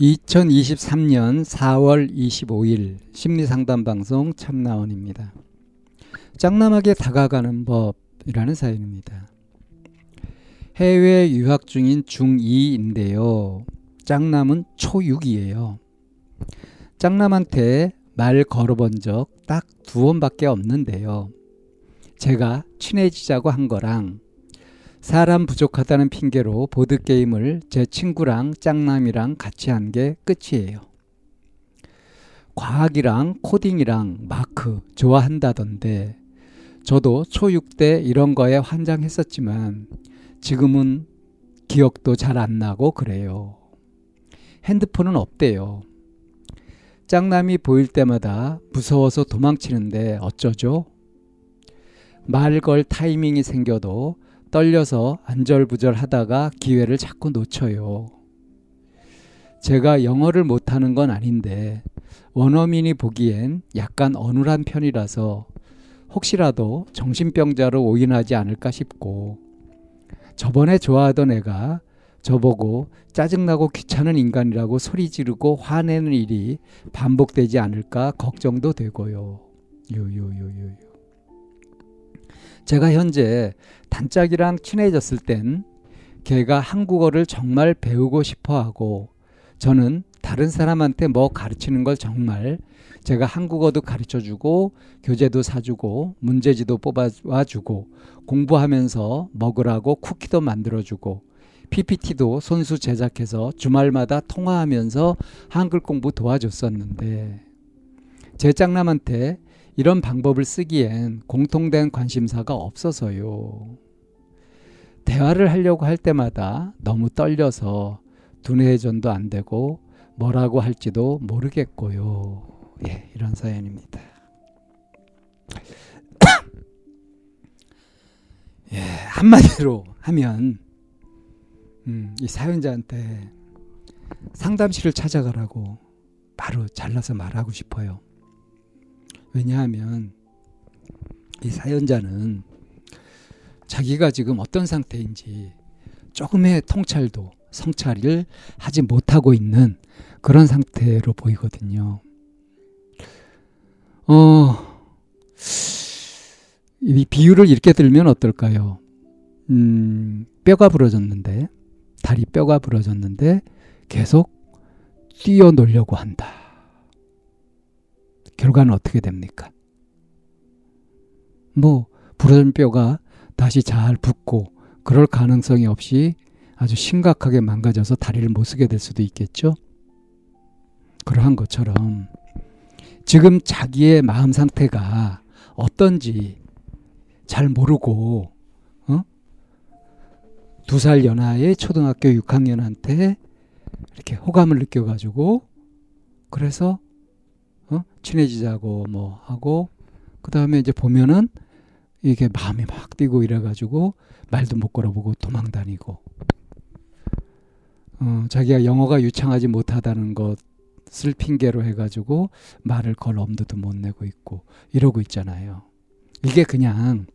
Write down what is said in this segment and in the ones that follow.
2023년 4월 25일 심리상담 방송 참나원입니다. 짱남하게 다가가는 법이라는 사연입니다. 해외 유학 중인 중2인데요. 짱남은 초6이에요. 짱남한테 말 걸어본 적 딱 두 번밖에 없는데요. 제가 친해지자고 한 거랑 사람 부족하다는 핑계로 보드게임을 제 친구랑 짱남이랑 같이 한 게 끝이에요. 과학이랑 코딩이랑 마크 좋아한다던데 저도 초6 때 이런 거에 환장했었지만 지금은 기억도 잘 안 나고 그래요. 핸드폰은 없대요. 짱남이 보일 때마다 무서워서 도망치는데 어쩌죠? 말 걸 타이밍이 생겨도 떨려서 안절부절 하다가 기회를 자꾸 놓쳐요. 제가 영어를 못하는 건 아닌데 원어민이 보기엔 약간 어눌한 편이라서 혹시라도 정신병자로 오인하지 않을까 싶고 저번에 좋아하던 애가 저보고 짜증나고 귀찮은 인간이라고 소리 지르고 화내는 일이 반복되지 않을까 걱정도 되고요. 유유유유유. 제가 현재 단짝이랑 친해졌을 땐 걔가 한국어를 정말 배우고 싶어 하고 저는 다른 사람한테 뭐 가르치는 걸 정말 제가 한국어도 가르쳐 주고 교재도 사주고 문제지도 뽑아와 주고 공부하면서 먹으라고 쿠키도 만들어 주고 PPT도 손수 제작해서 주말마다 통화하면서 한글 공부 도와줬었는데 제 짱남한테 이런 방법을 쓰기엔 공통된 관심사가 없어서요. 대화를 하려고 할 때마다 너무 떨려서 두뇌 회전도 안 되고 뭐라고 할지도 모르겠고요. 예, 이런 사연입니다. 예, 한마디로 하면 음, 이 사연자한테 상담실을 찾아가라고 바로 잘라서 말하고 싶어요. 왜냐하면 이 사연자는 자기가 지금 어떤 상태인지 조금의 통찰도 성찰을 하지 못하고 있는 그런 상태로 보이거든요. 어, 이 비유를 이렇게 들면 어떨까요? 음, 뼈가 부러졌는데, 다리 뼈가 부러졌는데, 계속 뛰어놀려고 한다. 결과는 어떻게 됩니까? 뭐, 부러진 뼈가 다시 잘 붙고, 그럴 가능성이 없이 아주 심각하게 망가져서 다리를 못 쓰게 될 수도 있겠죠? 그러한 것처럼, 지금 자기의 마음 상태가 어떤지 잘 모르고 어? 두살 연하의 초등학교 6학년한테 이렇게 호감을 느껴가지고 그래서 어? 친해지자고 뭐 하고 그 다음에 이제 보면은 이게 마음이 막 뛰고 이래가지고 말도 못 걸어보고 도망다니고 어, 자기가 영어가 유창하지 못하다는 것을 핑계로 해가지고 말을 걸 엄두도 못 내고 있고 이러고 있잖아요. 이게 그냥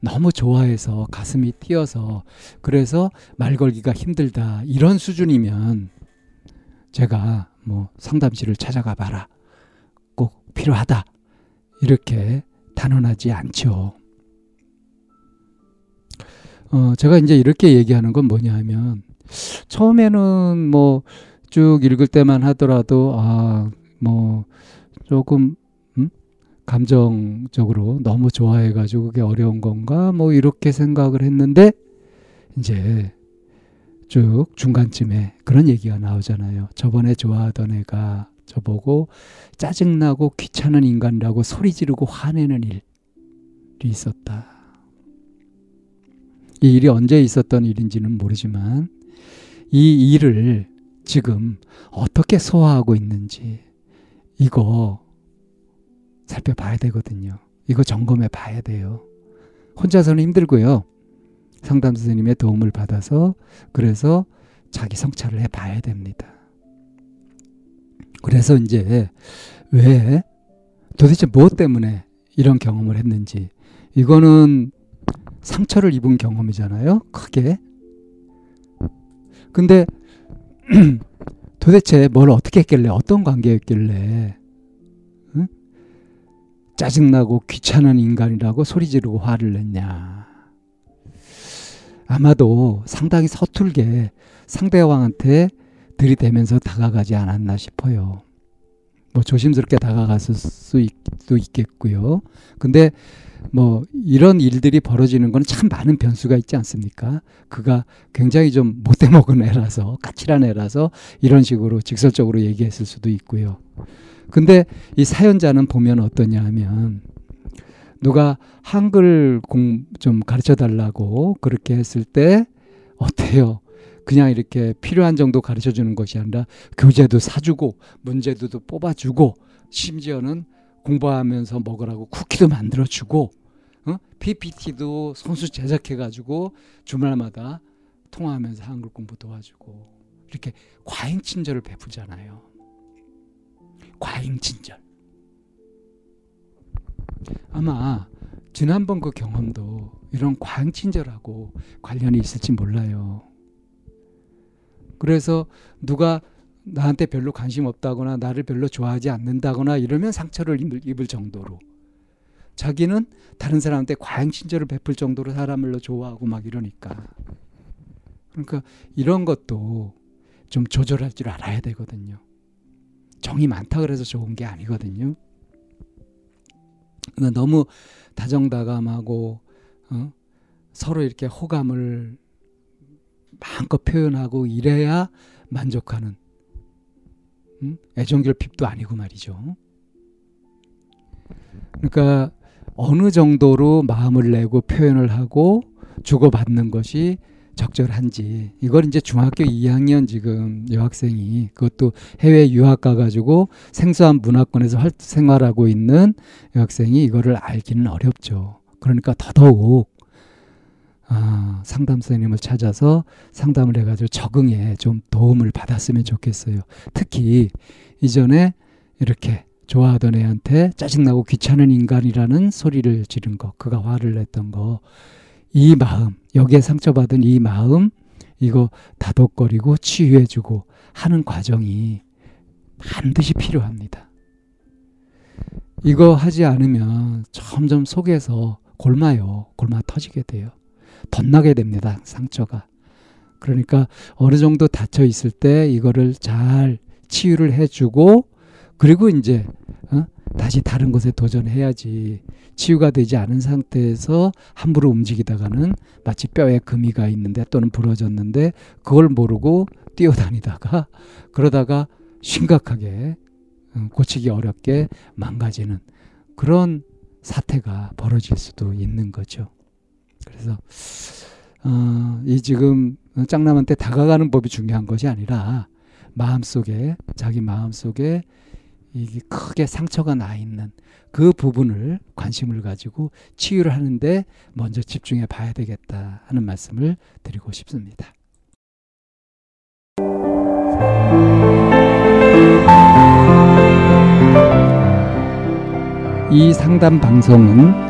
너무 좋아해서 가슴이 뛰어서 그래서 말 걸기가 힘들다 이런 수준이면 제가 뭐 상담실을 찾아가 봐라 꼭 필요하다 이렇게 단언하지 않죠. 어, 제가 이제 이렇게 얘기하는 건 뭐냐 하면 처음에는 뭐 쭉 읽을 때만 하더라도 아, 뭐 조금 감정적으로 너무 좋아해가지고 그게 어려운 건가 뭐 이렇게 생각을 했는데 이제 쭉 중간쯤에 그런 얘기가 나오잖아요. 저번에 좋아하던 애가 저보고 짜증나고 귀찮은 인간이라고 소리 지르고 화내는 일이 있었다. 이 일이 언제 있었던 일인지는 모르지만 이 일을 지금 어떻게 소화하고 있는지 이거 살펴봐야 되거든요. 이거 점검해 봐야 돼요. 혼자서는 힘들고요. 상담 선생님의 도움을 받아서 그래서 자기 성찰을 해 봐야 됩니다. 그래서 이제 왜 도대체 무엇 때문에 이런 경험을 했는지 이거는 상처를 입은 경험이잖아요. 크게. 근데 도대체 뭘 어떻게 했길래 어떤 관계였길래 응? 짜증나고 귀찮은 인간이라고 소리 지르고 화를 냈냐. 아마도 상당히 서툴게 상대방한테 들이대면서 다가가지 않았나 싶어요. 뭐 조심스럽게 다가갔을 수도 있겠고요. 근데 뭐 이런 일들이 벌어지는 건 참 많은 변수가 있지 않습니까? 그가 굉장히 좀 못돼 먹은 애라서 까칠한 애라서 이런 식으로 직설적으로 얘기했을 수도 있고요. 근데 이 사연자는 보면 어떠냐 하면 누가 한글 공 좀 가르쳐 달라고 그렇게 했을 때 어때요? 그냥 이렇게 필요한 정도 가르쳐 주는 것이 아니라 교재도 사주고 문제도 뽑아주고 심지어는 공부하면서 먹으라고 쿠키도 만들어 주고 어? PPT도 손수 제작해 가지고 주말마다 통화하면서 한글 공부 도와주고 이렇게 과잉 친절을 베푸잖아요. 과잉 친절. 아마 지난번 그 경험도 이런 과잉 친절하고 관련이 있을지 몰라요. 그래서 누가 나한테 별로 관심 없다거나 나를 별로 좋아하지 않는다거나 이러면 상처를 입을 정도로 자기는 다른 사람한테 과잉 친절을 베풀 정도로 사람을 좋아하고 막 이러니까 그러니까 이런 것도 좀 조절할 줄 알아야 되거든요. 정이 많다 그래서 좋은 게 아니거든요. 그러니까 너무 다정다감하고 어? 서로 이렇게 호감을 마음껏 표현하고 이래야 만족하는 음? 애정결핍도 아니고 말이죠. 그러니까 어느 정도로 마음을 내고 표현을 하고 주고받는 것이 적절한지 이걸 이제 중학교 2학년 지금 여학생이 그것도 해외 유학 가가지고 생소한 문화권에서 활, 생활하고 있는 여학생이 이거를 알기는 어렵죠. 그러니까 더더욱 아, 상담 선생님을 찾아서 상담을 해가지고 적응에 좀 도움을 받았으면 좋겠어요. 특히 이전에 이렇게 좋아하던 애한테 짜증나고 귀찮은 인간이라는 소리를 지른 거, 그가 화를 냈던 거, 이 마음, 여기에 상처받은 이 마음, 이거 다독거리고 치유해주고 하는 과정이 반드시 필요합니다. 이거 하지 않으면 점점 속에서 골마요. 골마 터지게 돼요. 덧나게 됩니다. 상처가. 그러니까 어느 정도 닫혀 있을 때 이거를 잘 치유를 해주고 그리고 이제 어? 다시 다른 것에 도전해야지 치유가 되지 않은 상태에서 함부로 움직이다가는 마치 뼈에 금이 가 있는데 또는 부러졌는데 그걸 모르고 뛰어다니다가 그러다가 심각하게 어, 고치기 어렵게 망가지는 그런 사태가 벌어질 수도 있는 거죠. 그래서 어, 이 지금 짱남한테 다가가는 법이 중요한 것이 아니라 마음 속에 자기 마음 속에 이게 크게 상처가 나 있는 그 부분을 관심을 가지고 치유를 하는데 먼저 집중해 봐야 되겠다 하는 말씀을 드리고 싶습니다. 이 상담 방송은